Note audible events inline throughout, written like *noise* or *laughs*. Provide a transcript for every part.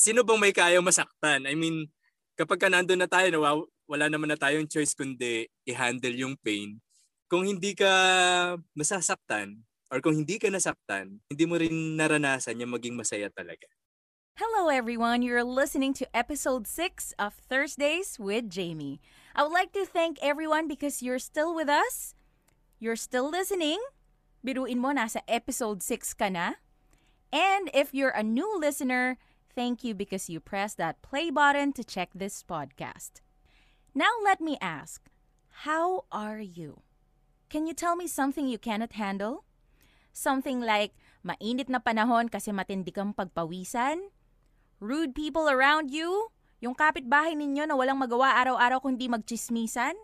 sino bang may kaya masaktan? I mean, kapag ka nandun na tayo, wala naman na tayong choice kundi i-handle yung pain. Kung hindi ka masasaktan or kung hindi ka nasaktan, hindi mo rin naranasan yung maging masaya talaga. Hello, everyone. You're listening to episode 6 of Thursdays with Jamie. I would like to thank everyone because you're still with us. You're still listening. Biruin mo, nasa episode 6 ka na. And if you're a new listener, thank you because you pressed that play button to check this podcast. Now, let me ask How are you? Can you tell me something you cannot handle? Something like mainit na panahon kasi matindi kang pagpawisan? Rude people around you? Yung kapitbahay ninyo na walang magawa araw-araw kundi magchismisan?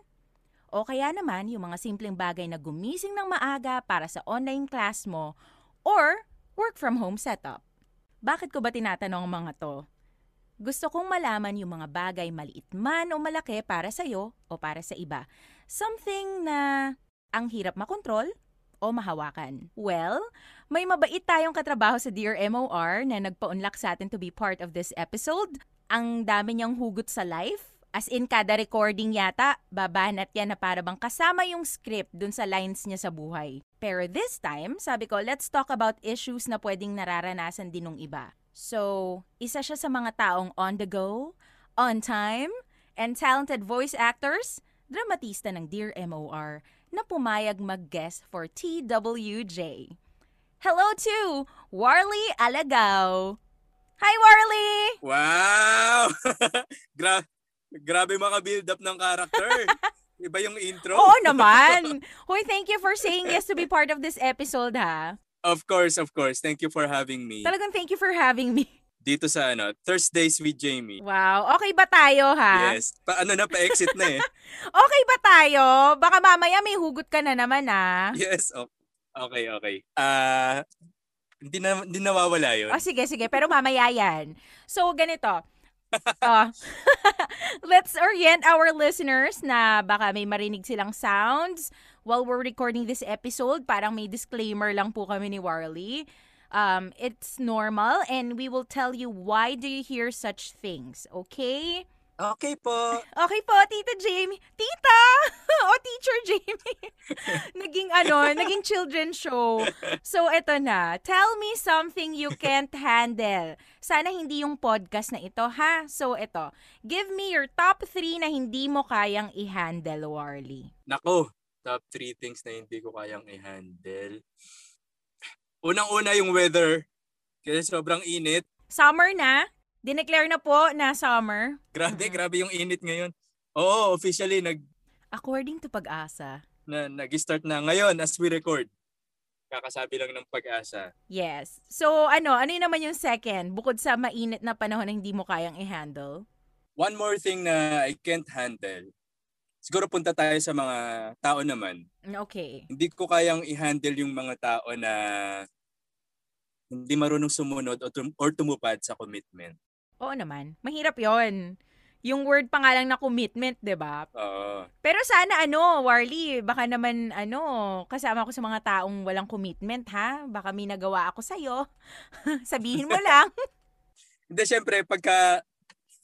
O kaya naman yung mga simpleng bagay na gumising ng maaga para sa online class mo or work from home setup. Bakit ko ba tinatanong ang mga to? Gusto kong malaman yung mga bagay maliit man o malaki para sa'yo o para sa iba. Something na ang hirap makontrol o mahawakan? Well, may mabait tayong katrabaho sa Dear MOR na nagpaunlak sa atin to be part of this episode. Ang dami niyang hugot sa life. As in, kada recording yata, babanat yan na para bang kasama yung script dun sa lines niya sa buhay. Pero this time, sabi ko, let's talk about issues na pwedeng nararanasan din ng iba. So, isa siya sa mga taong on the go, on time, and talented voice actors, dramatista ng Dear MOR, na pumayag mag-guest for TWJ. Hello to Warley Alagaw. Hi, Warley! Wow! *laughs* Gra- grabe maka-build up ng character. *laughs* Iba yung intro. Oo naman. Hoy, thank you for saying yes to be part of this episode, ha? Of course, of course. Thank you for having me. Talagang thank you for having me. Dito sa ano, Thursdays with Jamie. Wow. Okay ba tayo, ha? Yes. Pa, ano na, pa-exit na eh. *laughs* Okay ba tayo? Baka mamaya may hugot ka na naman, ah. yes. Okay, okay. Ah, hindi na hindi nawawala 'yun. Oh, sige, sige. Pero mamaya yan. So, ganito. Oh. *laughs* let's orient our listeners na baka may marinig silang sounds while we're recording this episode. Parang may disclaimer lang po kami ni Warley. Um, it's normal and we will tell you why do you hear such things, okay? Okay po. *laughs* Okay po, Tita Jamie. Tita! *laughs* o Teacher Jamie. *laughs* naging ano, naging children show. So, eto na. Tell me something you can't handle. Sana hindi yung podcast na ito, ha? So, eto. Give me your top 3 na hindi mo kayang i-handle, Warley. Nako, top 3 things na hindi ko kayang i-handle. Unang-una yung weather. Kasi sobrang init. Summer na. Dineclare na po na summer. Grabe, Mhm. grabe yung init ngayon. Oo, officially nag According to pag-asa. na, nag-start na ngayon as we record. Kakasabi lang ng pag-asa. Yes. So, ano, ano yun naman yung second? Bukod sa mainit na panahon na hindi mo kayang i-handle? One more thing na I can't handle. Siguro punta tayo sa mga tao naman. Okay. Hindi ko kayang i-handle yung mga tao na hindi marunong sumunod o, tum- or tumupad sa commitment. Oo naman. Mahirap yon. Yung word pa nga lang na commitment, 'di ba? Oo. Pero sana ano, Warley, baka naman ano, kasama ko sa mga taong walang commitment ha. Baka may nagawa ako sa *laughs* Sabihin mo *laughs* lang. Hindi, syempre, pagka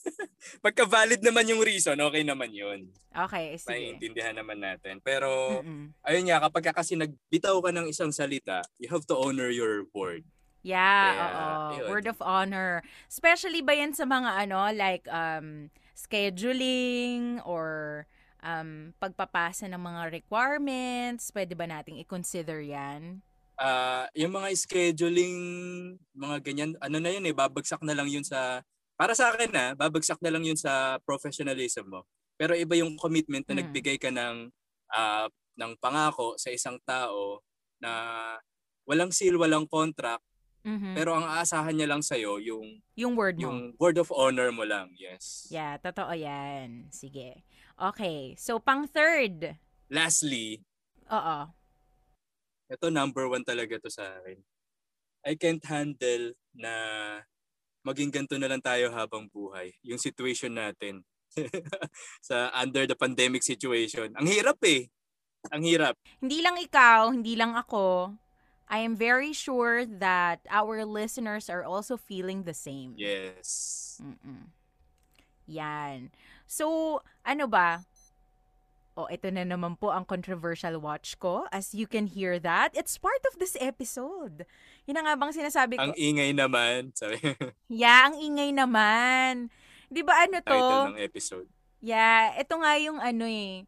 *laughs* pagka valid naman yung reason, okay naman yun. Okay, sige. Maiintindihan naman natin. Pero, Mm-mm. ayun nga, kapag ka kasi nagbitaw ka ng isang salita, you have to honor your word. Yeah, Kaya, oo. Word of honor. Especially ba yan sa mga ano, like um, scheduling or um, pagpapasa ng mga requirements. Pwede ba nating i-consider yan? Ah, yung mga scheduling, mga ganyan, ano na yun eh, babagsak na lang yun sa, para sa akin na, babagsak na lang yun sa professionalism mo. Pero iba yung commitment na Mm. nagbigay ka ng, ah, ng pangako sa isang tao na walang seal, walang contract, Mhm. pero ang aasahan niya lang sa'yo, yung, yung word mo. yung word of honor mo lang. Yes. Yeah, totoo yan. Sige. Okay. So, pang third. Lastly, Oo. ito number one talaga to sa akin. I can't handle na maging ganito na lang tayo habang buhay. Yung situation natin *laughs* sa under the pandemic situation. Ang hirap eh. Ang hirap. Hindi lang ikaw, hindi lang ako. I am very sure that our listeners are also feeling the same. Yes. Mm-mm. Yan. So, ano ba? Oh, ito na naman po ang controversial watch ko. As you can hear that, it's part of this episode. Yun nga bang sinasabi ko? Ang ingay naman. *laughs* Sabi, Yeah, ang ingay naman. Di ba ano to? title ng episode. Yeah, ito nga yung ano eh.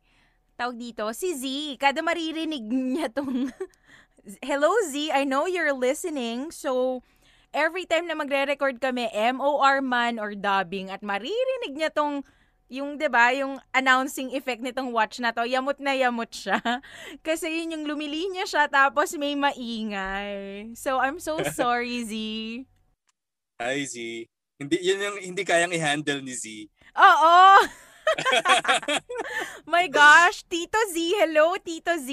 Tawag dito, si Z. Kada maririnig niya tong... *laughs* Hello Z, I know you're listening. So, every time na magre-record kami, MOR man or dubbing, at maririnig niya tong yung 'di ba yung announcing effect nitong watch na to yamot na yamot siya *laughs* kasi yun yung lumilinya siya tapos may maingay so I'm so *laughs* sorry Z Hi, Z. Hindi, yun yung hindi kayang i-handle ni Z. Oo *laughs* My gosh, Tito Z. Hello, Tito Z.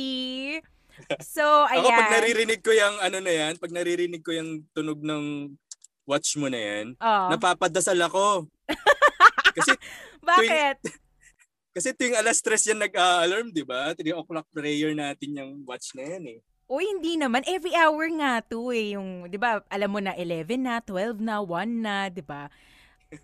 So, ayan. Ako pag naririnig ko yung ano na yan, pag naririnig ko yung tunog ng watch mo na yan, oh. napapadasal ako. *laughs* Kasi Bakit? *laughs* kasi tuwing alas 3 yan nag-alarm, di ba? 3 o'clock prayer natin yung watch na yan eh. Uy, hindi naman. Every hour nga to eh. Yung, di ba, alam mo na 11 na, 12 na, 1 na, di ba?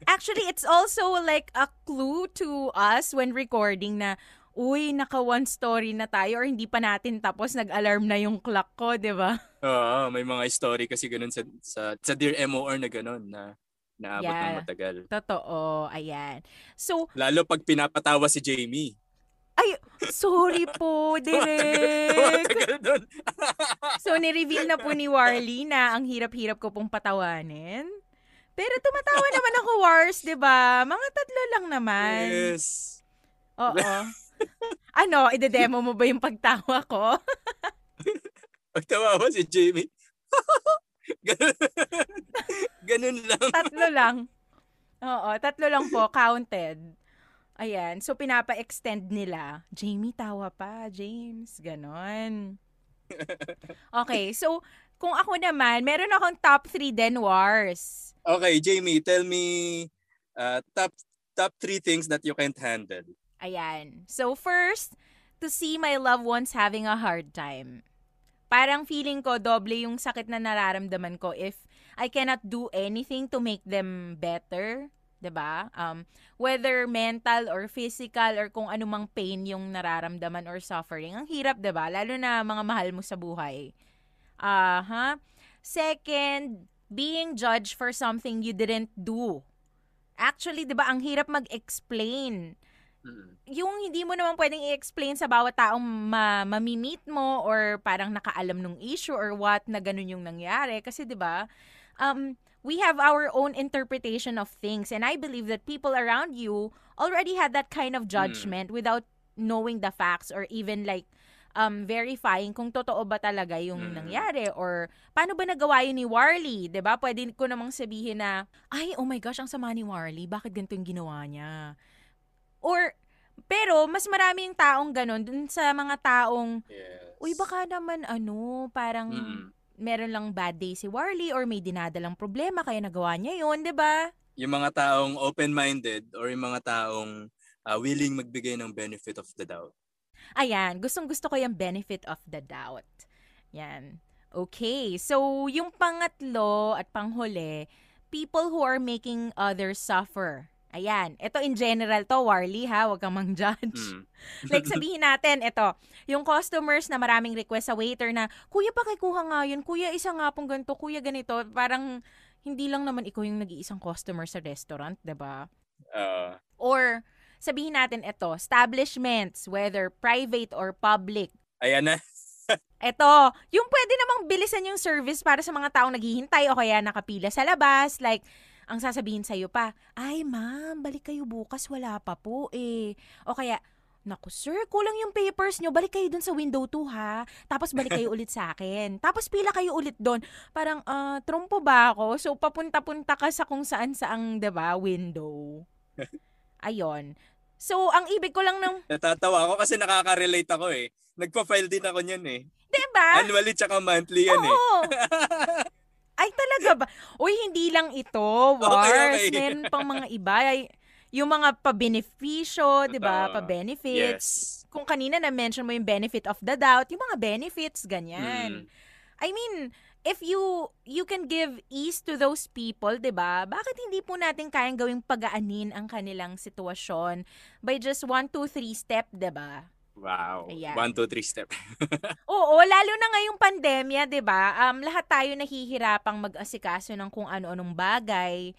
Actually, it's also like a clue to us when recording na, uy, naka one story na tayo or hindi pa natin tapos nag-alarm na yung clock ko, di ba? Oo, may mga story kasi ganun sa, sa, sa Dear MOR na ganun na naabot Yeah. ng matagal. Totoo, ayan. So, Lalo pag pinapatawa si Jamie. ay, sorry po, *laughs* doon. *laughs* So, ni-reveal na po ni Warly na ang hirap-hirap ko pong patawanin. Pero tumatawa naman ako, Wars, di ba? Mga tatlo lang naman. yes. Oo. *laughs* ano, ide-demo mo ba yung pagtawa ko? *laughs* Pagtawa si Jamie. *laughs* ganun, ganun lang. tatlo lang. Oo, tatlo lang po, counted. Ayan, so pinapa-extend nila. Jamie, tawa pa. James, ganon. Okay, so kung ako naman, meron akong top 3 din, Wars. Okay, Jamie, tell me uh, top top three things that you can't handle. Ayan. So first, to see my loved ones having a hard time. Parang feeling ko doble yung sakit na nararamdaman ko if I cannot do anything to make them better. 'di ba? Um, whether mental or physical or kung anumang pain yung nararamdaman or suffering. Ang hirap, 'di ba? Lalo na mga mahal mo sa buhay. Aha. Second, being judged for something you didn't do. Actually, 'di ba, ang hirap mag-explain Mm. yung hindi mo naman pwedeng i-explain sa bawat taong ma- mamimit mo or parang nakaalam nung issue or what na ganun yung nangyari. Kasi 'di ba um, we have our own interpretation of things and I believe that people around you already had that kind of judgment without knowing the facts or even like um, verifying kung totoo ba talaga yung Mm. nangyari or paano ba nagawa yun ni Warley, 'di ba? Pwede ko namang sabihin na, ay, oh my gosh, ang sama ni Warley, bakit ganito yung ginawa niya? Or, pero mas maraming taong ganun dun sa mga taong, Yes. uy, baka naman ano, parang Mm. meron lang bad day si Warley or may dinadalang problema kaya nagawa niya yun, 'di ba? Yung mga taong open-minded or yung mga taong uh, willing magbigay ng benefit of the doubt. Ayan, gustong-gusto ko yung benefit of the doubt. Yan. Okay, so yung pangatlo at panghuli, people who are making others suffer. Ayan, ito in general to, Warley ha, wag kang mang-judge. Mm. *laughs* like sabihin natin, ito, yung customers na maraming request sa waiter na, Kuya, pakikuha nga yun. Kuya, isa nga pong ganito. Kuya, ganito. Parang, hindi lang naman ikaw yung nag-iisang customer sa restaurant, 'di ba? Uh, Or, sabihin natin ito, establishments, whether private or public. ayan na. *laughs* Ito, yung pwede namang bilisan yung service para sa mga taong naghihintay o kaya nakapila sa labas. Like, ang sasabihin sa'yo pa, ay ma'am, balik kayo bukas, wala pa po eh. O kaya, Naku sir, kulang yung papers nyo. Balik kayo dun sa window 2 ha. Tapos balik kayo ulit sa akin. *laughs* Tapos pila kayo ulit doon. Parang, ah, trumpo ba ako? So, papunta-punta ka sa kung saan saang, 'di ba window. *laughs* Ayon. So, ang ibig ko lang ng, *laughs* Natatawa ako kasi nakaka-relate ako eh. Nagpa-file din ako niyan eh. 'di ba? Annually tsaka monthly yan eh. Ay, talaga ba? Uy, hindi lang ito, Wars. *laughs* Okay, okay. Meron pang mga iba. Ay, Yung mga pa-beneficio, di ba? Ah, Pa-benefits. yes. Kung kanina na-mention mo yung benefit of the doubt, yung mga benefits, ganyan. Mm. I mean, if you you can give ease to those people, 'di ba? Bakit hindi po natin kayang gawing pagaanin ang kanilang sitwasyon by just one, two, three step, 'di ba? Wow. Ayan. One, two, three step. *laughs* Oo, lalo na ngayong pandemya, 'di ba? Um lahat tayo nahihirapang mag-asikaso ng kung ano-anong bagay.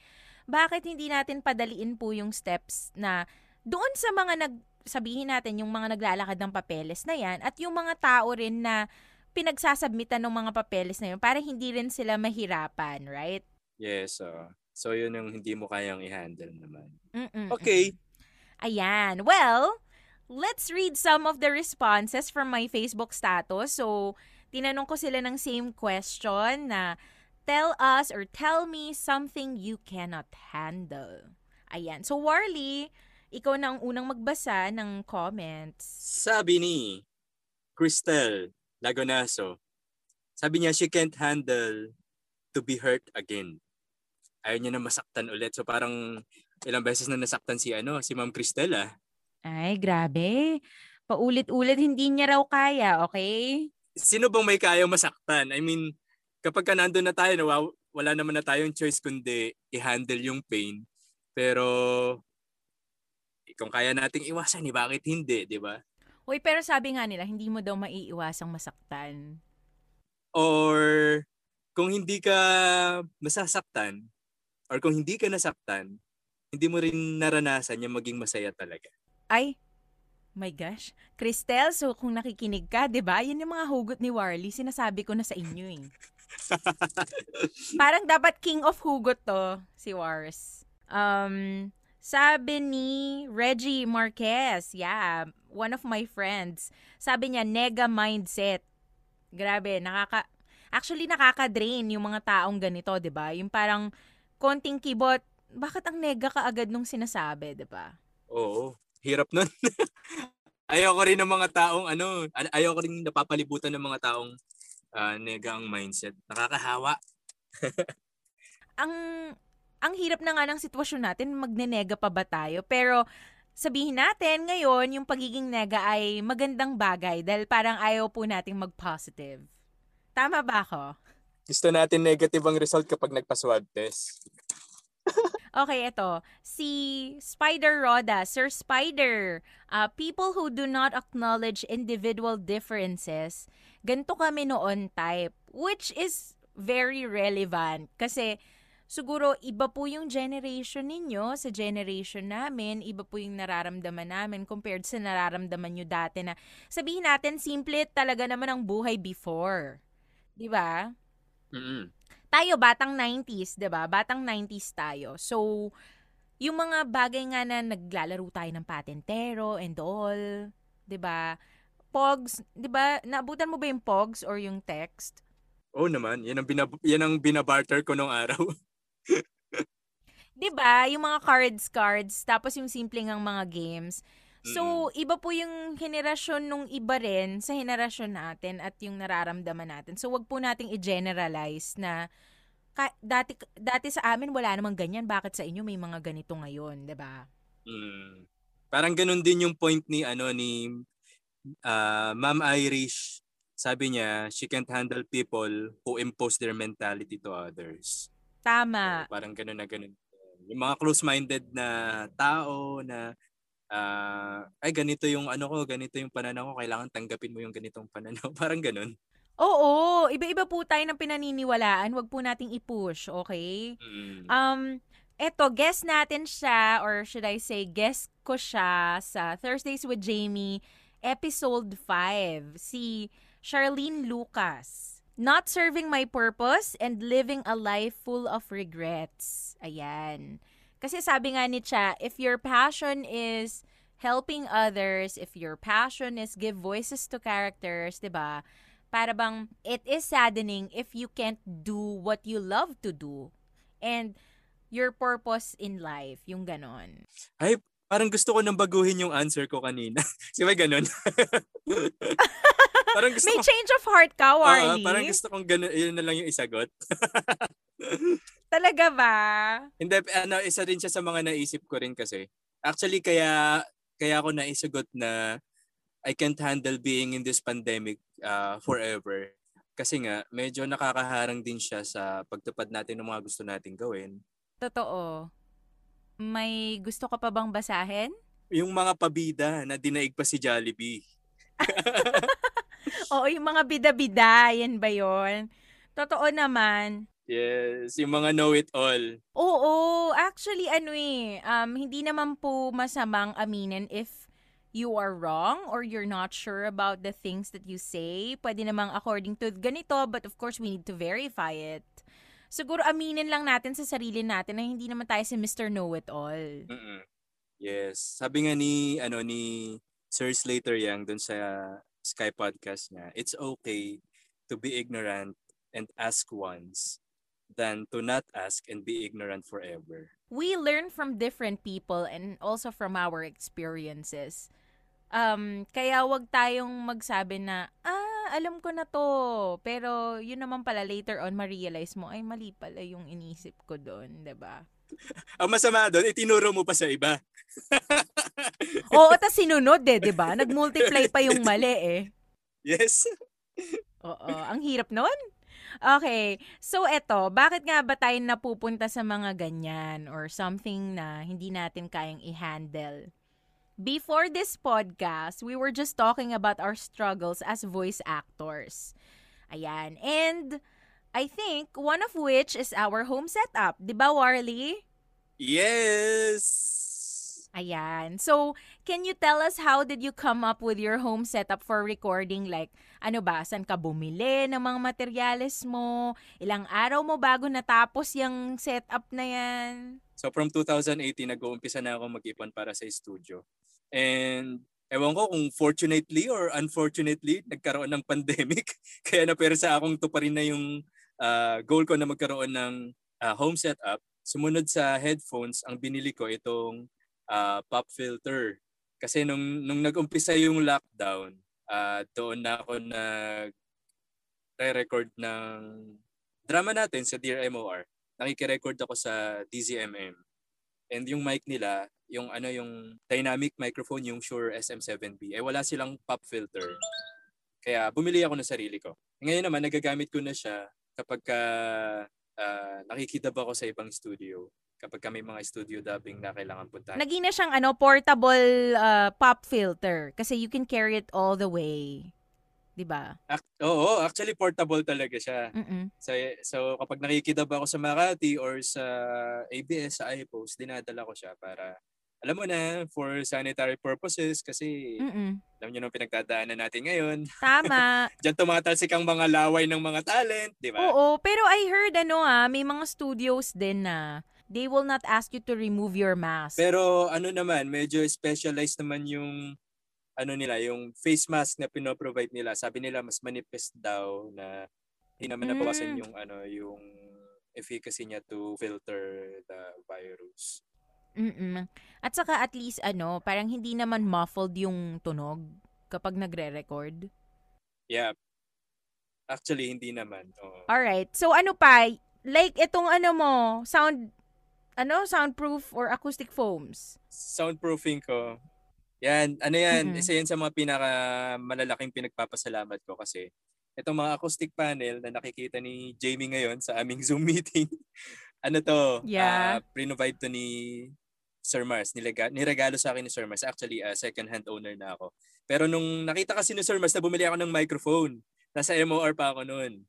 Bakit hindi natin padaliin po yung steps na doon sa mga nag sabihin natin yung mga naglalakad ng papeles na yan at yung mga tao rin na pinagsasubmitan ng mga papeles na yun para hindi rin sila mahirapan, right? yes, so so yun yung hindi mo kayang i-handle naman. Mm-mm. Okay. Ayan. Well, let's read some of the responses from my Facebook status. So, tinanong ko sila ng same question na tell us or tell me something you cannot handle. Ayan. So, Warly, ikaw na ang unang magbasa ng comments. Sabi ni Cristel Lagonaso, sabi niya she can't handle to be hurt again. Ayaw niya na masaktan ulit. So parang ilang beses na nasaktan si ano, si Ma'am Cristel ah. Ay, grabe. Paulit-ulit hindi niya raw kaya, okay? Sino bang may kaya masaktan? I mean, kapag ka nandun na tayo, nawaw, wala naman na tayong choice kundi i-handle yung pain. Pero kung kaya nating iwasan, eh, bakit hindi, di ba? Uy, pero sabi nga nila, hindi mo daw maiiwasang masaktan. Or kung hindi ka masasaktan or kung hindi ka nasaktan, hindi mo rin naranasan yung maging masaya talaga. Ay, my gosh. Cristel, so kung nakikinig ka, di ba? Yan yung mga hugot ni Warly. Sinasabi ko na sa inyo eh. *laughs* Parang dapat king of hugot to, si Wars. Um, sabi ni Reggie Marquez, yeah, one of my friends. Sabi niya, nega mindset. Grabe, nakaka... Actually, nakaka-drain yung mga taong ganito, di ba? Yung parang konting kibot, bakit ang nega ka agad nung sinasabi, di ba? Oo, hirap nun. *laughs* ayoko rin ng mga taong ano, ay- ayoko rin napapalibutan ng mga taong ah, negang mindset. Nakakahawa. *laughs* ang ang hirap na nga ng sitwasyon natin, magnenega pa ba tayo? Pero sabihin natin ngayon, yung pagiging nega ay magandang bagay dahil parang ayaw po nating mag-positive. Tama ba ako? Gusto natin negative ang result kapag nagpa-swab test. *laughs* Okay, ito. Si Spider Roda, Sir Spider, uh, people who do not acknowledge individual differences, ganito kami noon type, which is very relevant. Kasi siguro iba po yung generation ninyo sa generation namin, iba po yung nararamdaman namin compared sa nararamdaman nyo dati na sabihin natin simple talaga naman ang buhay before. 'Di ba? Mm-mm. Tayo batang 90s, 'di ba? Batang 90s tayo. So, yung mga bagay nga na naglalaro tayo ng patentero and all, 'di ba? Pogs, 'di ba? Naabutan mo ba yung Pogs or yung text? Oo naman, yan ang, binab- yan ang binabarter ko nung araw. *laughs* 'Di ba? Yung mga cards cards tapos yung simpleng ang mga games. So, iba po yung henerasyon nung iba rin sa henerasyon natin at yung nararamdaman natin. So, wag po nating i-generalize na ka- dati dati sa amin wala namang ganyan, bakit sa inyo may mga ganito ngayon, 'di ba? Mm. Parang ganun din yung point ni ano ni ah, Ma'am Irish. Sabi niya, she can't handle people who impose their mentality to others. Tama. So, parang ganun na ganun. Yung mga close-minded na tao na ah, ay ganito yung ano ko, ganito yung pananaw ko, kailangan tanggapin mo yung ganitong pananaw. *laughs* Parang ganun. Oo, iba-iba po tayo ng pinaniniwalaan. Wag po nating i-push, okay? Mm. Um, eto, guest natin siya, or should I say, guest ko siya sa Thursdays with Jamie, episode 5. Si Charlene Lucas. Not serving my purpose and living a life full of regrets. Ayan. Kasi sabi nga ni Cha, if your passion is helping others, if your passion is give voices to characters, 'di ba? Para bang it is saddening if you can't do what you love to do and your purpose in life, yung ganon. Ay, parang gusto ko nang baguhin yung answer ko kanina. *laughs* Di ba ganun? *laughs* parang gusto May ko, change of heart ka, Warly? parang gusto kong ganun, yun na lang yung isagot. *laughs* Talaga ba? Hindi, ano, isa rin siya sa mga naisip ko rin kasi. Actually, kaya kaya ako naisugot na I can't handle being in this pandemic uh, forever. Kasi nga, medyo nakakaharang din siya sa pagtupad natin ng mga gusto nating gawin. Totoo. May gusto ka pa bang basahin? Yung mga pabida na dinaig pa si Jollibee. *laughs* Oo, yung mga bida-bida, yan ba yon? Totoo naman. Yes, yung mga know-it-all. Oo, actually ano eh, um, hindi naman po masamang aminin if you are wrong or you're not sure about the things that you say. Pwede namang according to ganito, but of course we need to verify it. Siguro aminin lang natin sa sarili natin na hindi naman tayo si Mr. Know-It-All. Mm-mm. Yes. Sabi nga ni, ano, ni Sir Slater Young dun sa Sky Podcast niya, it's okay to be ignorant and ask once than to not ask and be ignorant forever. We learn from different people and also from our experiences. Um, kaya wag tayong magsabi na, ah, alam ko na to. Pero yun naman pala later on, ma-realize mo, ay mali pala yung inisip ko doon, ba? *laughs* Ang masama doon, itinuro mo pa sa iba. *laughs* Oo, tas sinunod eh, 'di ba? Nag-multiply pa yung mali eh. *laughs* Yes. Oo, ang hirap nun. Okay, so eto, bakit nga ba tayo napupunta sa mga ganyan or something na hindi natin kayang i-handle? Before this podcast, we were just talking about our struggles as voice actors. Ayan, and I think one of which is our home setup. Di ba, Warley? Yes. Ayan. So, can you tell us how did you come up with your home setup for recording? Like, ano ba, saan ka bumili ng mga materyales mo? Ilang araw mo bago natapos yung setup na yan? So from 2018, nag-uumpisa na ako mag-ipon para sa studio. And ewan ko kung fortunately or unfortunately, nagkaroon ng pandemic. *laughs* Kaya napersa akong tuparin na yung uh, goal ko na magkaroon ng uh, home setup. Sumunod sa headphones, ang binili ko itong uh, pop filter. Kasi nung, nung nag-umpisa yung lockdown, uh, doon na ako nag re-record ng drama natin sa Dear MOR. Nakikirecord ako sa DZMM. And yung mic nila, yung ano yung dynamic microphone, yung Shure SM7B, eh wala silang pop filter. Kaya bumili ako ng sarili ko. Ngayon naman, nagagamit ko na siya kapag ka, uh, nakikidab ako sa ibang studio kapag kami mga studio dubbing na kailangan puntahan. Naging na siyang ano, portable uh, pop filter kasi you can carry it all the way. 'Di ba? Oo, actually portable talaga siya. Mm-mm. So, so kapag nakikidab ako sa Makati or sa ABS, sa iPost, dinadala ko siya para alam mo na, for sanitary purposes kasi Mm-mm. alam niyo nung pinagdadaanan natin ngayon. Tama. *laughs* Diyan tumatalsik ang mga laway ng mga talent, di ba? Oo, pero I heard ano ah, may mga studios din na they will not ask you to remove your mask. Pero ano naman, medyo specialized naman yung ano nila, yung face mask na pinoprovide nila. Sabi nila mas manipis daw na hindi naman nabawasan Mm. yung ano, yung efficacy niya to filter the virus. Mm-mm. At saka at least ano, parang hindi naman muffled yung tunog kapag nagre-record. Yeah. Actually, hindi naman. Oo. Alright. So ano pa? Like itong ano mo, sound ano, soundproof or acoustic foams. Soundproofing ko. Yan, ano yan, Mm-mm. isa yan sa mga pinaka malalaking pinagpapasalamat ko kasi itong mga acoustic panel na nakikita ni Jamie ngayon sa aming *laughs* Zoom meeting. ano to? Yeah. Uh, provide to ni Sir Mars. Nilega, niregalo sa akin ni Sir Mars. Actually, uh, second-hand owner na ako. Pero nung nakita kasi ni Sir Mars na bumili ako ng microphone, nasa MOR pa ako noon.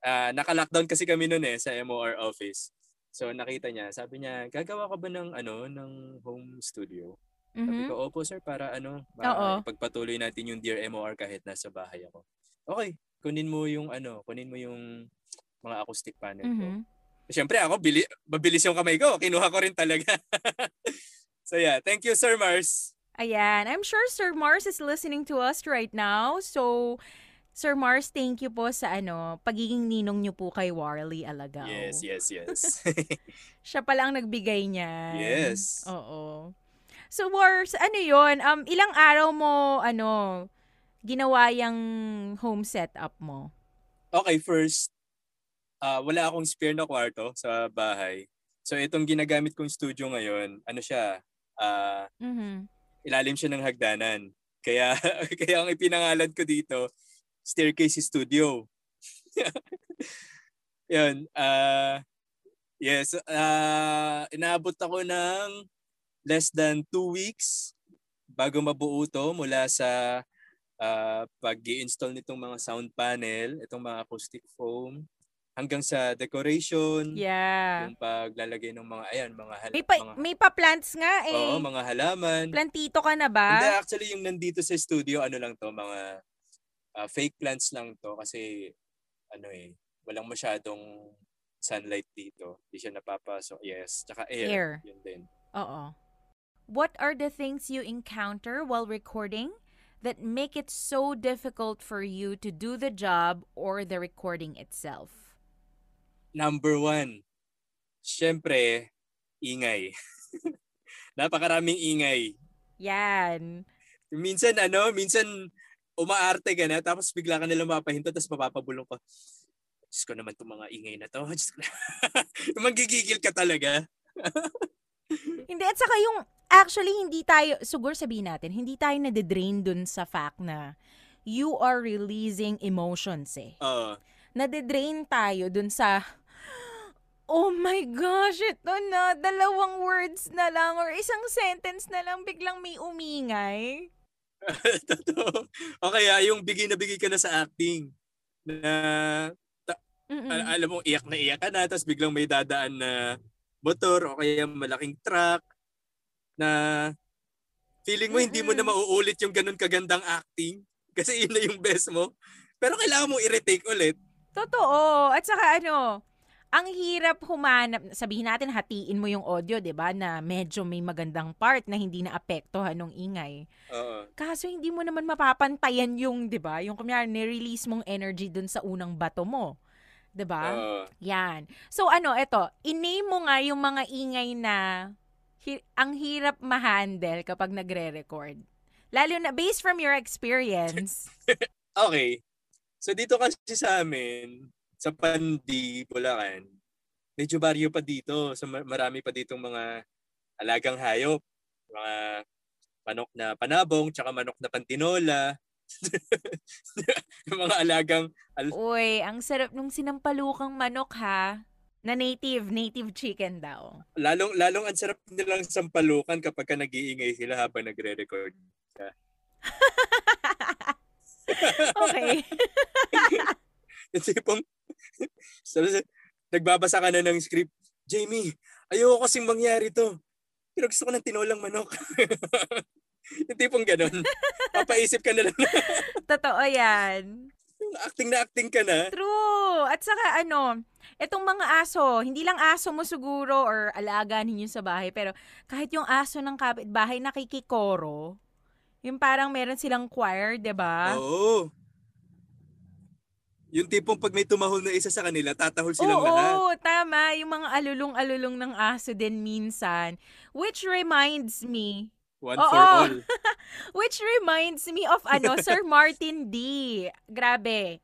Uh, naka-lockdown kasi kami noon eh sa MOR office. So nakita niya, sabi niya, gagawa ka ba ng ano ng home studio? Sabi Mhm. ko, opo sir, para ano, Oo. pagpatuloy natin yung Dear MOR kahit nasa bahay ako. Okay, kunin mo yung ano, kunin mo yung mga acoustic panel ko. Mhm. Siyempre ako, bili, mabilis yung kamay ko. Kinuha ko rin talaga. *laughs* so yeah, thank you Sir Mars. Ayan. I'm sure Sir Mars is listening to us right now. So, Sir Mars, thank you po sa ano, pagiging ninong niyo po kay Warley Alagao. Yes, yes, yes. *laughs* Siya pala ang nagbigay niya. Yes. Oo. So, Wars, ano yon Um, ilang araw mo, ano, ginawa yung home setup mo? okay, first, ah wala akong spare na kwarto sa bahay. So itong ginagamit kong studio ngayon, ano siya, ah Mhm. ilalim siya ng hagdanan. Kaya *laughs* kaya ang ipinangalan ko dito, Staircase Studio. *laughs* Yun. Uh, yes. Uh, inaabot ako ng less than two weeks bago mabuo to mula sa uh, pag-i-install nitong mga sound panel, itong mga acoustic foam, hanggang sa decoration. Yeah. Yung paglalagay ng mga, ayan, mga halaman. May pa, mga, may pa plants nga eh. Oo, mga halaman. Plantito ka na ba? Hindi, actually, yung nandito sa studio, ano lang to, mga uh, fake plants lang to kasi, ano eh, walang masyadong sunlight dito. Hindi siya napapasok. Yes. Tsaka air. Air. Yun din. Oo. What are the things you encounter while recording that make it so difficult for you to do the job or the recording itself? Number one, syempre, ingay. *laughs* Napakaraming ingay. Yan. Minsan ano, minsan umaarte ka na tapos bigla ka nila mapahinto tapos mapapabulong ka. Diyos ko naman itong mga ingay na to. *laughs* *laughs* Magigigil ka talaga. *laughs* hindi, at saka yung, actually, hindi tayo, siguro sabihin natin, hindi tayo nade-drain dun sa fact na you are releasing emotions eh. Oo. Uh, nade-drain tayo dun sa, oh my gosh, ito na, dalawang words na lang or isang sentence na lang biglang may umingay. *laughs* Totoo. O kaya yung bigay na bigay ka na sa acting na al- alam mo iyak na iyak ka na tapos biglang may dadaan na motor o kaya malaking truck na feeling mo hindi mo na mauulit yung ganun kagandang acting *laughs* kasi yun na yung best mo. Pero kailangan mo i-retake ulit. Totoo. At saka ano, ang hirap humanap, sabihin natin hatiin mo yung audio, 'di ba, na medyo may magandang part na hindi na apektuhan ng ingay. Oo. Kaso hindi mo naman mapapantayan yung, 'di ba, yung kumyari ni-release mong energy dun sa unang bato mo. 'Di ba? Uh, Yan. So ano, eto, iname mo nga yung mga ingay na hi- ang hirap ma-handle kapag nagre-record. Lalo na based from your experience. *laughs* okay. So dito kasi sa amin, sa Pandi, Bulacan, medyo baryo pa dito. So marami pa ditong mga alagang hayop. Mga manok na panabong, tsaka manok na pantinola. *laughs* mga alagang... Al- Uy, ang sarap nung sinampalukang manok ha. Na native, native chicken daw. Lalong, lalong ang sarap nilang sampalukan kapag ka nag-iingay sila habang nagre-record. *laughs* okay. *laughs* yung *laughs* tipong, nagbabasa ka na ng script, Jamie, ayoko kasing mangyari to. Pero gusto ko ng tinolang manok. *laughs* yung tipong ganun. *laughs* Papaisip ka na lang. Totoo yan. Acting na acting ka na. True. At saka ano, etong mga aso, hindi lang aso mo siguro or alaga ninyo sa bahay, pero kahit yung aso ng kapitbahay nakikikoro, yung parang meron silang choir, 'di ba? Oo. Yung tipong pag may tumahol na isa sa kanila, tatahol silang Oo, lahat. Oo, tama. Yung mga alulong-alulong ng aso din minsan. Which reminds me, One Oo. for all. *laughs* which reminds me of ano, Sir *laughs* Martin D. Grabe.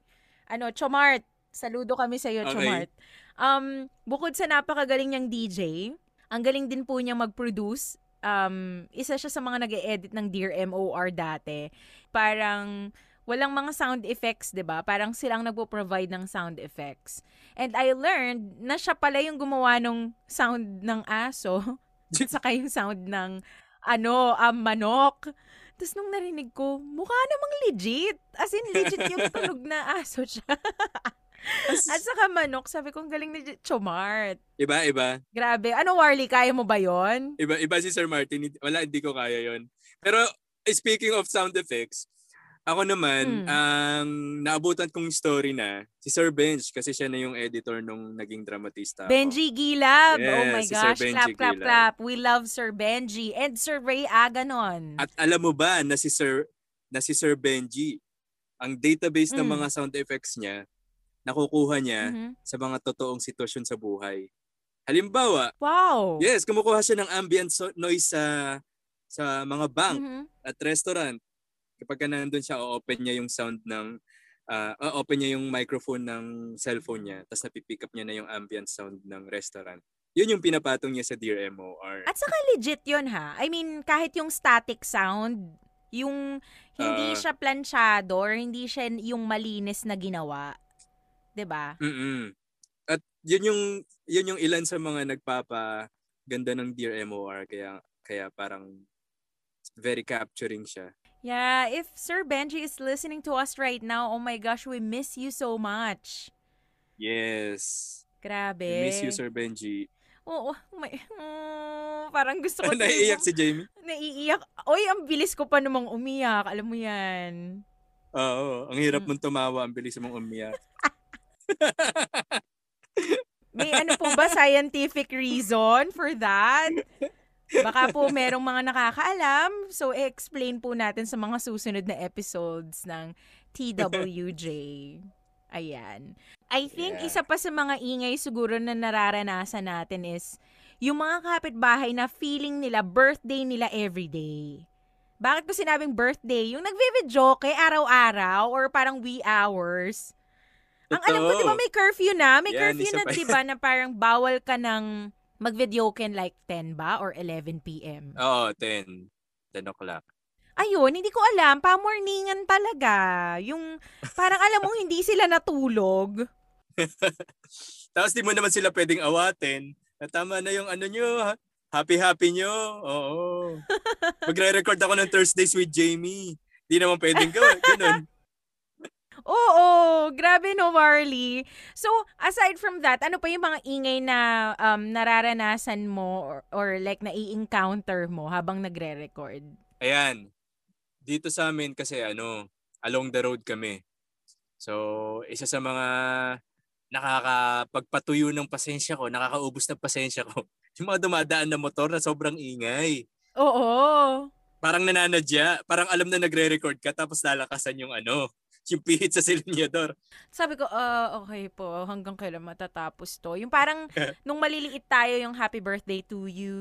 Ano, Chomart. Saludo kami sa iyo, Okay. Chomart. Um, bukod sa napakagaling niyang DJ, ang galing din po niya mag-produce. Um, isa siya sa mga nag edit ng Dear MOR dati. Parang walang mga sound effects, 'di ba? Parang silang nagpo-provide ng sound effects. And I learned na siya pala yung gumawa ng sound ng aso *laughs* at saka yung sound ng ano, um, manok. Tapos nung narinig ko, mukha namang legit. As in, legit yung *laughs* tunog na aso siya. At saka manok, sabi ko, ang galing ni Chomart. Iba, iba. Grabe. Ano, Warly, kaya mo ba yon? Iba, iba si Sir Martin. Wala, hindi ko kaya yon. Pero speaking of sound effects, ako naman, Hmm. ang naabutan kong story na, si Sir Benj, kasi siya na yung editor nung naging dramatista ako. Benji Gilab. oh Yes, my si Sir gosh. Benji clap, clap, Gilab. clap. We love Sir Benji. And Sir Ray Aganon. At alam mo ba na si Sir na si Sir Benji, ang database ng Mm. mga sound effects niya, nakukuha niya Mhm. sa mga totoong sitwasyon sa buhay. Halimbawa, Wow. yes, kumukuha siya ng ambient so- noise sa sa mga bank Mhm. at restaurant. Kapag ka nandun siya, o-open niya yung sound ng ah, o-open niya yung microphone ng cellphone niya, tapos napipick up niya na yung ambient sound ng restaurant. Yun yung pinapatong niya sa Dear MOR. At saka legit yun ha. I mean, kahit yung static sound, yung hindi Ah. siya planchado or hindi siya yung malinis na ginawa. 'di ba? Mm. At yun yung yun yung ilan sa mga nagpapa ganda ng Dear MOR kaya kaya parang very capturing siya. Yeah, if Sir Benji is listening to us right now, oh my gosh, we miss you so much. Yes. Grabe. We miss you, Sir Benji. Oo, may, mm, parang gusto ko *laughs* Naiiyak si Jamie? Naiiyak. Oy, ang bilis ko pa namang umiyak. Alam mo yan. Oo, ang hirap mong tumawa, ang bilis mong umiyak. *laughs* May ano po ba scientific reason for that? *laughs* Baka po merong mga nakakaalam. So, explain po natin sa mga susunod na episodes ng TWJ. Ayan. I think Yeah. isa pa sa mga ingay siguro na nararanasan natin is yung mga kapitbahay na feeling nila birthday nila everyday. Bakit ko sinabing birthday? Yung nagve-video kay araw-araw or parang wee hours. Ang alam ko, Totoo. di ba may curfew na? May Yan, curfew na, di ba, na parang bawal ka ng mag-videoken like 10 ba or 11 p.m. Oo, 10. 10 o'clock. Ayun, hindi ko alam. Pamorningan talaga. Yung parang alam mong *laughs* hindi sila natulog. *laughs* Tapos di mo naman sila pwedeng awatin. Na tama na yung ano nyo, ha? happy-happy nyo. Oo. *laughs* Magre-record ako ng Thursdays with Jamie. Di naman pwedeng gawin. Ganun. Oo, grabe no, Marley. So, aside from that, ano pa yung mga ingay na um, nararanasan mo or, or like nai-encounter mo habang nagre-record? Ayan. Dito sa amin kasi ano, along the road kami. So, isa sa mga nakakapagpatuyo ng pasensya ko, nakakaubos ng pasensya ko, *laughs* yung mga dumadaan na motor na sobrang ingay. Oo. Parang nananadya, parang alam na nagre-record ka tapos lalakasan yung ano, *laughs* yung pihit sa silinyador. Sabi ko, ah, okay po, hanggang kailan matatapos to? Yung parang, *laughs* nung maliliit tayo, yung happy birthday to you,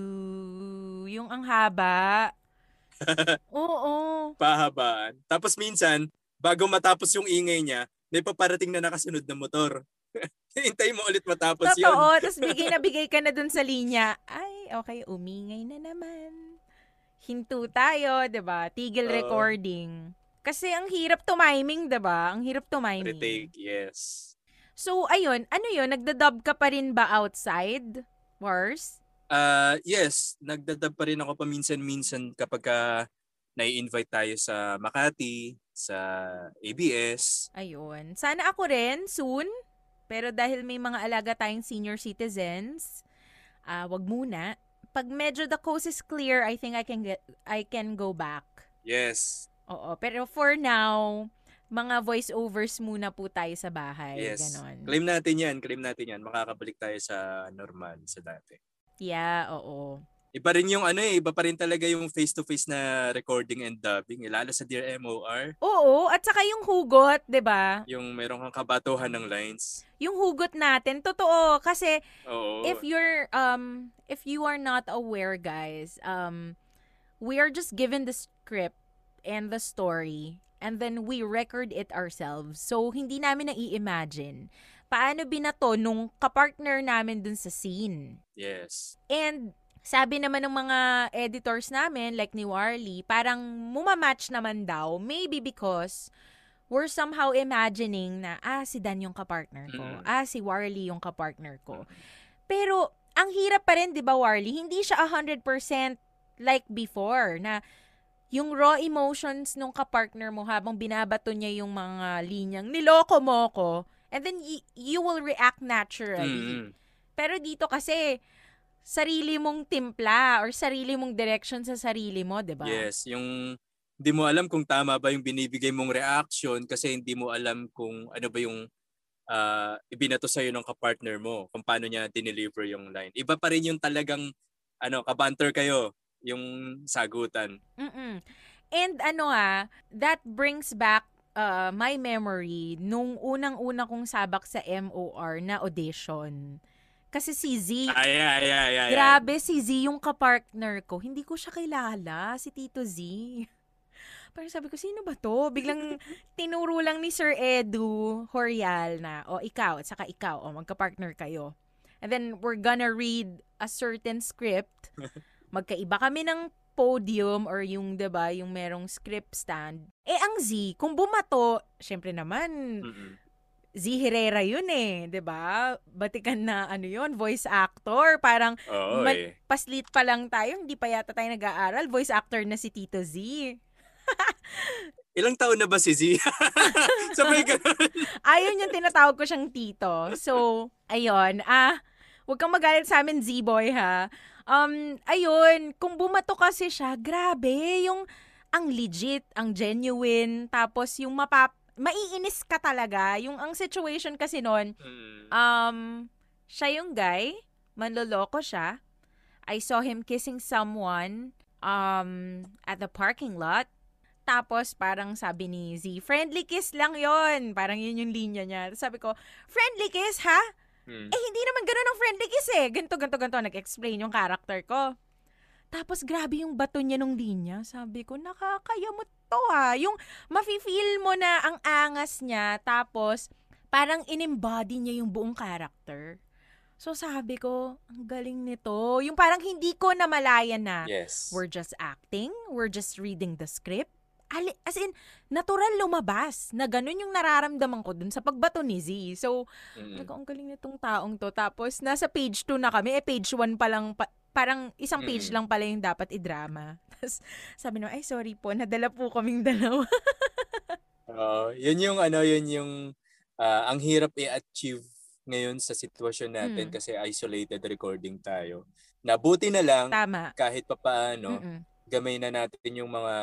yung ang haba. *laughs* Oo. Pahabaan. Tapos minsan, bago matapos yung ingay niya, may paparating na nakasunod na motor. Hintay mo ulit matapos yun. Totoo. Tapos bigay na bigay ka na dun sa linya. Ay, okay, umingay na naman. Hinto tayo, ba? Tigil Oo. recording. Kasi ang hirap tumiming, 'di ba? Ang hirap tumiming. Retake, yes. So, ayun, ano yun? Nagda-dub ka pa rin ba outside? Wars? Uh, yes, nagdadab pa rin ako paminsan-minsan kapag ka nai-invite tayo sa Makati, sa ABS. Ayun. Sana ako rin, soon. Pero dahil may mga alaga tayong senior citizens, ah wag muna. Pag medyo the coast is clear, I think I can get I can go back. Yes, Oo, pero for now, mga voiceovers muna po tayo sa bahay. yes. Ganon. Claim natin yan, claim natin yan. Makakabalik tayo sa normal, sa dati. Yeah, oo. Iba rin yung ano eh, iba pa rin talaga yung face-to-face na recording and dubbing, eh, lalo sa Dear MOR. Oo, at saka yung hugot, 'di ba? Yung meron kang kabatuhan ng lines. Yung hugot natin, totoo kasi Oo. if you're um if you are not aware, guys, um we are just given the script and the story and then we record it ourselves. So hindi namin na-imagine paano binato nung kapartner namin dun sa scene. yes. And sabi naman ng mga editors namin, like ni Warly, parang mumamatch naman daw. Maybe because we're somehow imagining na, ah, si Dan yung kapartner ko. Mm. Ah, si Warly yung kapartner ko. Pero, ang hirap pa rin, di ba, Warly? Hindi siya 100% like before, na yung raw emotions nung kapartner mo habang binabato niya yung mga linyang, niloko mo ko, and then y- you will react naturally. Mm-mm. Pero dito kasi, sarili mong timpla or sarili mong direction sa sarili mo, 'di ba? Yes, yung hindi mo alam kung tama ba yung binibigay mong reaction kasi hindi mo alam kung ano ba yung ah, ibinato sa'yo ng kapartner mo, kung paano niya dineliver yung line. Iba pa rin yung talagang ano, kabanter kayo, yung sagutan. Mm-mm. And ano ah, that brings back uh, my memory nung unang-una kong sabak sa MOR na audition. Kasi si Z, Ay, ay, ay, ay, ay. grabe si Z yung kapartner ko. Hindi ko siya kilala, si Tito Z. *laughs* Parang sabi ko, sino ba to? Biglang *laughs* tinuro lang ni Sir Edu Horial na, o ikaw, at saka ikaw, o magka-partner kayo. And then, we're gonna read a certain script. *laughs* Magkaiba kami ng podium or yung, 'di ba yung merong script stand. Eh, ang Z, kung bumato, syempre naman, Mm-mm. Z Herrera yun eh, 'di ba? Batikan na ano yun, voice actor. Parang eh. paslit pa lang tayo, hindi pa yata tayo nag-aaral. Voice actor na si Tito Z. Ilang taon na ba si Z? *laughs* Sabay ganun. *laughs* Ayun yung tinatawag ko siyang tito. So, ayun. Ah, huwag kang magalit sa amin, Z-boy, ha? Um, ayun, kung bumato kasi siya, grabe, yung ang legit, ang genuine, tapos yung mapap maiinis ka talaga. Yung ang situation kasi noon, Mm. um, siya yung guy, manloloko siya. I saw him kissing someone um, at the parking lot. Tapos parang sabi ni Z, friendly kiss lang yon Parang yun yung linya niya. Sabi ko, friendly kiss ha? Mm. Eh hindi naman ganun ang friendly kiss eh. Ganto, ganto, ganto. Nag-explain yung character ko. Tapos grabe yung bato niya nung linya. Sabi ko, nakakayamot to ha. Yung mafe-feel mo na ang angas niya. Tapos parang in-embody niya yung buong character. So sabi ko, ang galing nito. Yung parang hindi ko namalayan na Yes. we're just acting, we're just reading the script. Ali- As in, natural lumabas na ganun yung nararamdaman ko dun sa pagbato ni Z. So, Mm. Naku, ang galing nitong taong to. Tapos, nasa page 2 na kami. Eh, page 1 pa lang, pa- parang isang page Mm. lang pala yung dapat i-drama. *laughs* Tapos, sabi naman, ay, sorry po, nadala po kaming dalawa. *laughs* Oo, yun yung ano, yun yung ah, ang hirap i-achieve ngayon sa sitwasyon natin Mm. kasi isolated recording tayo. Nabuti na lang Tama. kahit papaano Mm-mm. Gamay na natin yung mga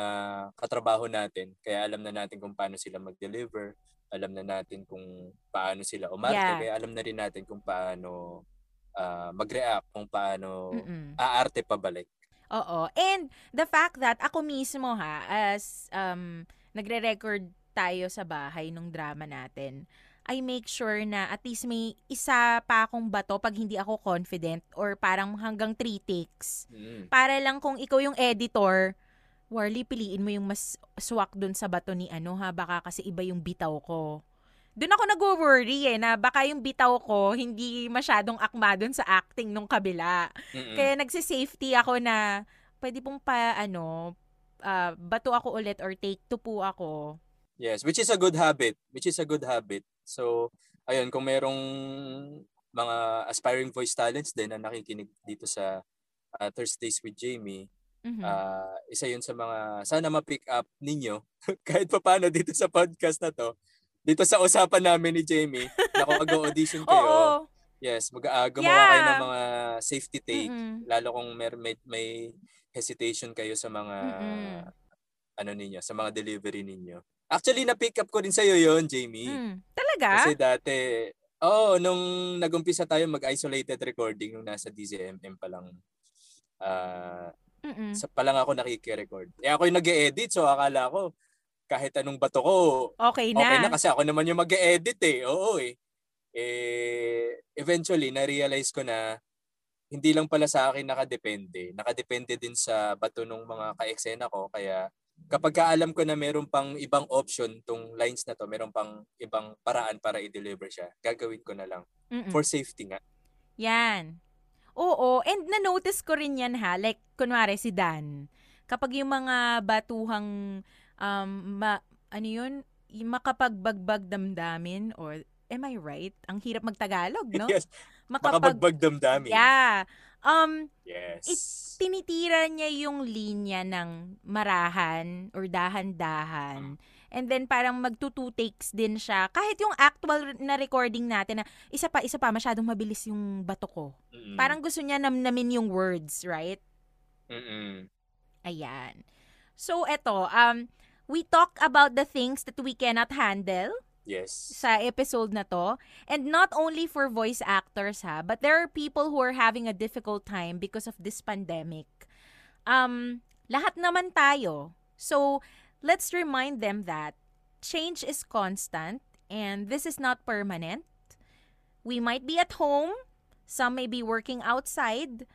katrabaho natin. Kaya alam na natin kung paano sila mag-deliver. Alam na natin kung paano sila umarte. Yeah. Kaya alam na rin natin kung paano ah, mag-react, kung paano Mm-mm. aarte pabalik. Oo. And the fact that ako mismo ha, as um, nagre-record tayo sa bahay nung drama natin, I make sure na at least may isa pa akong bato pag hindi ako confident or parang hanggang three takes. Mm. Para lang kung ikaw yung editor, Warly, piliin mo yung mas swak dun sa bato ni ano ha, baka kasi iba yung bitaw ko. Doon ako nag-worry eh, na baka yung bitaw ko hindi masyadong akma dun sa acting nung kabila. Mm-mm. Kaya nagsisafety ako na pwede pong pa, ano, ah, bato ako ulit or take two po ako. Yes, which is a good habit. Which is a good habit. So, ayun, kung merong mga aspiring voice talents din na nakikinig dito sa uh, Thursdays with Jamie, Mhm. ah, isa yun sa mga sana ma-pick up ninyo *laughs* kahit pa paano dito sa podcast na to. Dito sa usapan namin ni Jamie *laughs* na kung mag-audition kayo, Oo. yes, mag uh, gumawa kayo Yeah. ng mga safety take, Mm-mm. lalo kung mer- may, may hesitation kayo sa mga Mm-mm. ano ninyo, sa mga delivery ninyo. Actually, na-pick up ko rin sa'yo yon Jamie. Mm. Talaga? Kasi dati, oo, nung nag-umpisa tayo mag-isolated recording nung nasa DZMM pa lang, ah, Mm-mm. sa pa lang ako nakikirecord. Eh ako yung nag-edit, so akala ko, kahit anong bato ko, Okay na. okay na kasi ako naman yung mag-edit eh. Oo eh. Eh, eventually, na-realize ko na hindi lang pala sa akin nakadepende. Nakadepende din sa bato ng mga ka-eksena ko. Kaya kapag ka alam ko na meron pang ibang option tong lines na to, meron pang ibang paraan para i-deliver siya, gagawin ko na lang. Mm-mm. For safety nga. Yan. Oo, and na-notice ko rin yan ha, like kunwari si Dan. Kapag yung mga batuhang um ma, ano yun, yung makapagbagbag damdamin or am I right? Ang hirap magtagalog, no? *laughs* Yes. Makapag Makabagbag damdamin. Yeah. Um Yes. tinitira niya yung linya ng marahan or dahan-dahan. And then parang magto two takes din siya. Kahit yung actual na recording natin na isa pa, isa pa, masyadong mabilis yung bato ko. Mm-mm. Parang gusto niya namnamin yung words, right? Mm-mm. Ayan. So, eto, um, we talk about the things that we cannot handle Yes. sa episode na to. And not only for voice actors ha, but there are people who are having a difficult time because of this pandemic. Um, lahat naman tayo. So, let's remind them that change is constant and this is not permanent. We might be at home, some may be working outside.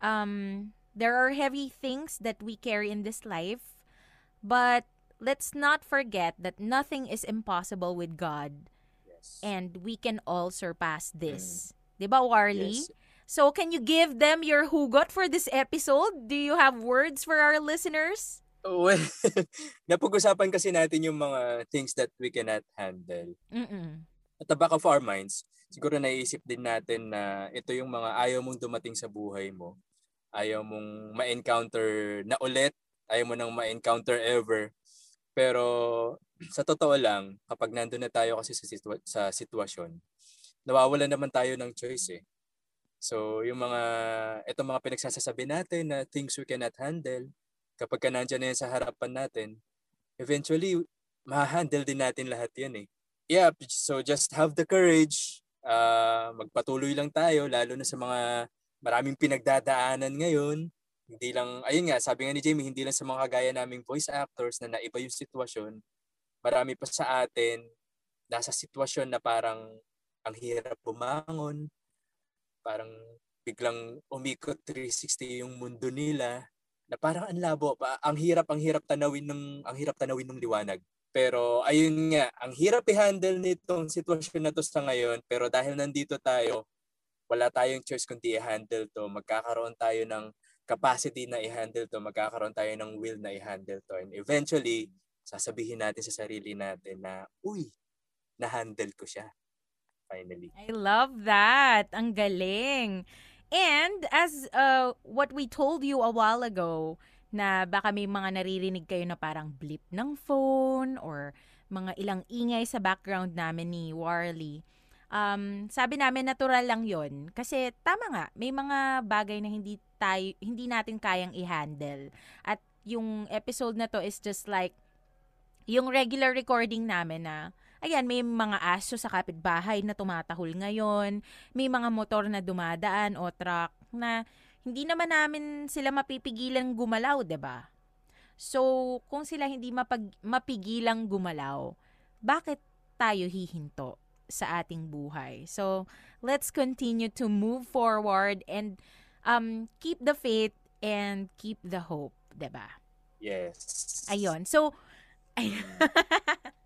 Um, there are heavy things that we carry in this life, but let's not forget that nothing is impossible with God Yes. and we can all surpass this. 'Di ba, Warly? Yes. So, can you give them your hugot for this episode? Do you have words for our listeners? Well, *laughs* napag-usapan kasi natin yung mga things that we cannot handle. Mm-mm. at the back of our minds, siguro naiisip din natin na ito yung mga ayaw mong dumating sa buhay mo. Ayaw mong ma-encounter na ulit, ayaw mo nang ma-encounter ever. Pero sa totoo lang, kapag nandun na tayo kasi sa, situa- sa sitwasyon, nawawala naman tayo ng choice eh. So, yung mga, itong mga pinagsasasabi natin na things we cannot handle, kapag ka nandyan na yan sa harapan natin, eventually, ma-handle din natin lahat yan eh. Yeah, so just have the courage, uh, magpatuloy lang tayo, lalo na sa mga maraming pinagdadaanan ngayon. Hindi lang, ayun nga, sabi nga ni Jamie, hindi lang sa mga kagaya naming voice actors na naiba yung sitwasyon, marami pa sa atin, nasa sitwasyon na parang ang hirap bumangon, parang biglang umikot 360 yung mundo nila na parang ang labo. Ang hirap ang hirap tanawin ng ang hirap tanawin ng liwanag. Pero ayun nga ang hirap i-handle nitong sitwasyon na to sa ngayon pero dahil nandito tayo wala tayong choice kundi i-handle to. Magkakaroon tayo ng capacity na i-handle to magkakaroon tayo ng will na i-handle to and eventually sasabihin natin sa sarili natin na uy na-handle ko siya finally. I love that. Ang galing. And as uh, what we told you a while ago, na baka may mga naririnig kayo na parang blip ng phone or mga ilang ingay sa background namin ni Warley. Um, sabi namin natural lang 'yon kasi tama nga, may mga bagay na hindi tayo hindi natin kayang i-handle. At yung episode na to is just like yung regular recording namin na Ayan, may mga aso sa kapitbahay na tumatahol ngayon. May mga motor na dumadaan o truck na hindi naman namin sila mapipigilan gumalaw, 'di ba? So, kung sila hindi mapag, mapigilang gumalaw, bakit tayo hihinto sa ating buhay? So, let's continue to move forward and um, keep the faith and keep the hope, 'di ba? Yes. Ayun. So, ay- *laughs*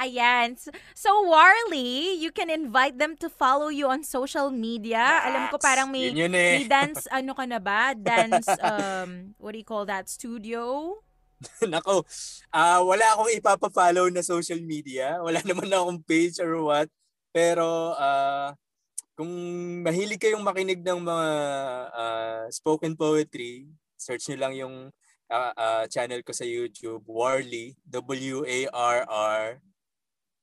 Ayan. So, Warley, you can invite them to follow you on social media. Yes. Alam ko parang may, yun yun eh. may dance, *laughs* ano ka na ba? Dance, um, what do you call that, studio? *laughs* Nako, uh, wala akong ipapa-follow na social media. Wala naman akong page or what. Pero, uh, kung mahilig kayong makinig ng mga uh, spoken poetry, search nyo lang yung uh, uh, channel ko sa YouTube, Warley, W-A-R-R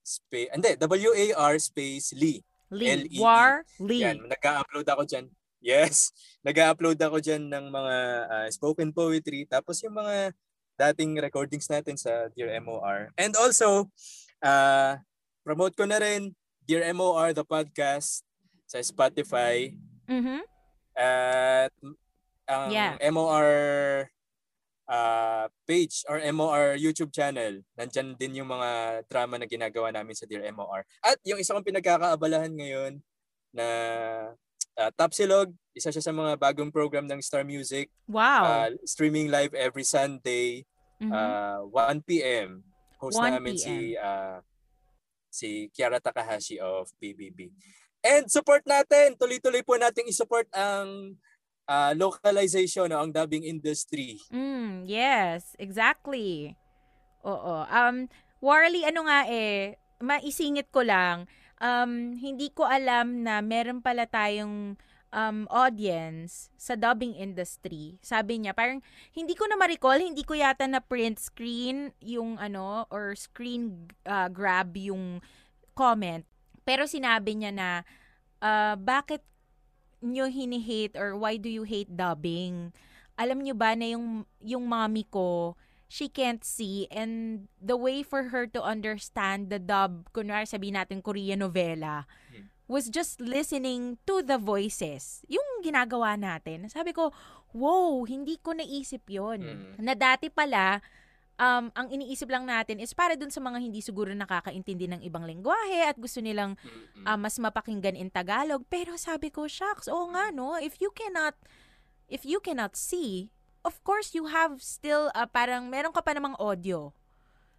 space, hindi, W-A-R space Lee. Lee. L-E-E. War Lee. Yan, nag-upload ako dyan. Yes, *laughs* nag-upload ako dyan ng mga uh, spoken poetry. Tapos yung mga dating recordings natin sa Dear MOR. And also, uh, promote ko na rin Dear MOR, the podcast sa Spotify. Mm-hmm. At ang yeah. MOR uh, page or MOR YouTube channel. Nandyan din yung mga drama na ginagawa namin sa Dear MOR. At yung isa kong pinagkakaabalahan ngayon na uh, Top Silog, isa siya sa mga bagong program ng Star Music. Wow. Uh, streaming live every Sunday, mm-hmm. uh, 1 p.m. Host 1 namin PM. si uh, si Kiara Takahashi of BBB. And support natin, tuloy-tuloy po nating i-support ang uh, localization no, ang dubbing industry. Mm, yes, exactly. Oo. Um, Warley, ano nga eh, maisingit ko lang, um, hindi ko alam na meron pala tayong um, audience sa dubbing industry. Sabi niya, parang hindi ko na ma-recall, hindi ko yata na print screen yung ano, or screen uh, grab yung comment. Pero sinabi niya na, uh, bakit nyo hini-hate or why do you hate dubbing? Alam nyo ba na yung, yung mommy ko, she can't see and the way for her to understand the dub, kunwari sabihin natin Korean novela, hmm. was just listening to the voices. Yung ginagawa natin. Sabi ko, wow, hindi ko naisip yon mm. Na dati pala, um, ang iniisip lang natin is para dun sa mga hindi siguro nakakaintindi ng ibang lengguwahe at gusto nilang uh, mas mapakinggan in Tagalog. Pero sabi ko, shucks, oo nga no, if you cannot, if you cannot see, of course you have still, uh, parang meron ka pa namang audio.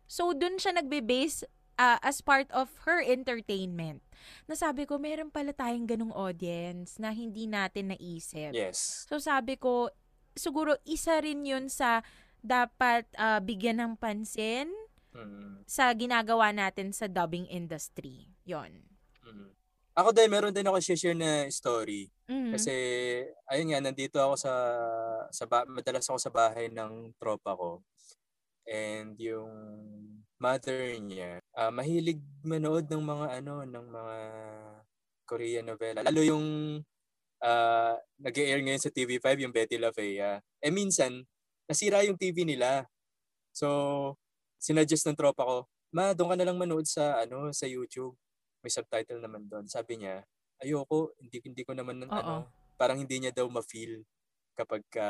So dun siya nagbe-base uh, as part of her entertainment. Nasabi ko, meron pala tayong ganong audience na hindi natin naisip. Yes. So sabi ko, siguro isa rin yun sa dapat uh, bigyan ng pansin mm. sa ginagawa natin sa dubbing industry. Yon. Mm. Ako din, meron din ako share na story. Mhm. Kasi, ayun nga, nandito ako sa, sa ba- madalas ako sa bahay ng tropa ko. And yung mother niya, ah, mahilig manood ng mga ano, ng mga Korean novela. Lalo yung uh, nag-air ngayon sa TV5, yung Betty La Fea. Eh minsan, nasira yung TV nila. So, sinuggest ng tropa ko, ma, doon ka na lang manood sa ano sa YouTube. May subtitle naman doon. Sabi niya, ayoko, hindi hindi ko naman Oo. ano, parang hindi niya daw ma-feel kapag ka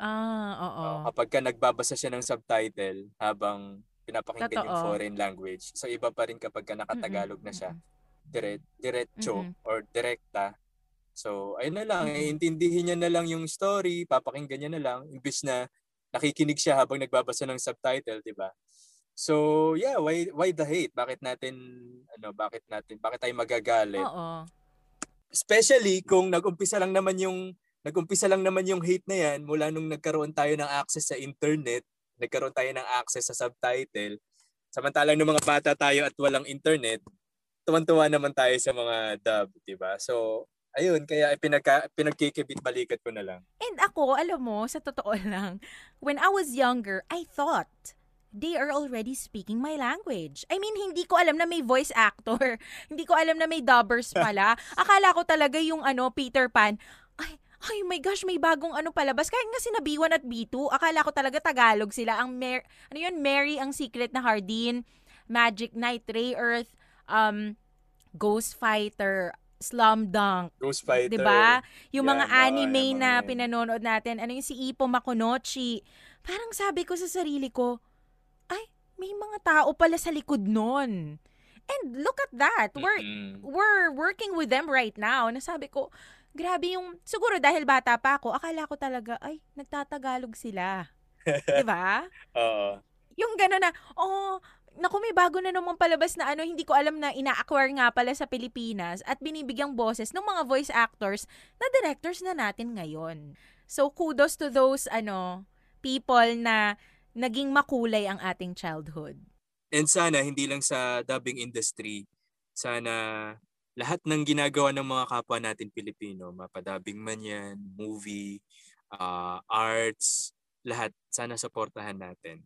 Ah, oo. oh, kapag ka nagbabasa siya ng subtitle habang pinapakinggan yung Totoo. foreign language. So iba pa rin kapag ka nakatagalog na siya, dire, diretso Mm-mm. or direkta. So ayun na lang, Mm-mm. eh, intindihin niya na lang yung story, papakinggan niya na lang imbis na nakikinig siya habang nagbabasa ng subtitle, 'di ba? So, yeah, why why the hate? Bakit natin ano, bakit natin bakit tayo magagalit? Oo. Especially kung nag-umpisa lang naman yung nag-umpisa lang naman yung hate na yan mula nung nagkaroon tayo ng access sa internet, nagkaroon tayo ng access sa subtitle. Samantalang ng mga bata tayo at walang internet, tuwan-tuwa naman tayo sa mga dub, 'di ba? So, ayun, kaya pinagka, pinagkikibit balikat ko na lang. And ako, alam mo, sa totoo lang, when I was younger, I thought they are already speaking my language. I mean, hindi ko alam na may voice actor. *laughs* hindi ko alam na may dubbers pala. *laughs* Akala ko talaga yung ano, Peter Pan, ay, ay my gosh, may bagong ano palabas. Kahit nga sina B1 at B2, akala ko talaga Tagalog sila. Ang Mer- ano yun, Mary ang Secret na Hardin, Magic Knight, Ray Earth, um, Ghost Fighter, Slum Dunk, Ghost Fighter. 'Di ba? Yung Yeah, mga anime mga na yan. pinanonood natin, ano yung si Ippo Makunochi. Parang sabi ko sa sarili ko, ay, may mga tao pala sa likod nun. And look at that. We're Mm-mm. we're working with them right now. Nasabi ko, grabe yung siguro dahil bata pa ako, akala ko talaga ay nagtatagalog sila. *laughs* 'Di ba? Oo. Yung gano'n na, oh, naku, may bago na namang palabas na ano, hindi ko alam na ina-acquire nga pala sa Pilipinas at binibigyang boses ng mga voice actors na directors na natin ngayon. So, kudos to those, ano, people na naging makulay ang ating childhood. And sana hindi lang sa dubbing industry, sana lahat ng ginagawa ng mga kapwa natin Pilipino, mapadabing man yan, movie, ah, arts, lahat, sana supportahan natin.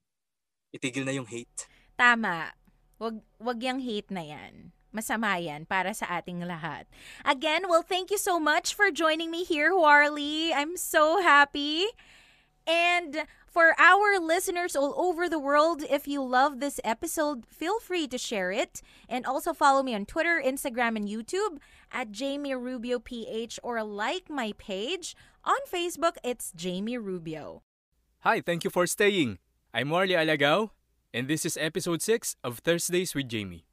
Itigil na yung hate. Tama. Wag, wag yung hate na yan. Masama yan para sa ating lahat. Again, well, thank you so much for joining me here, Warley. I'm so happy. And for our listeners all over the world, if you love this episode, feel free to share it. And also follow me on Twitter, Instagram, and YouTube at Jamie Rubio PH or like my page. On Facebook, it's Jamie Rubio. Hi, thank you for staying. I'm Marley Alagao, and this is episode 6 of Thursdays with Jamie.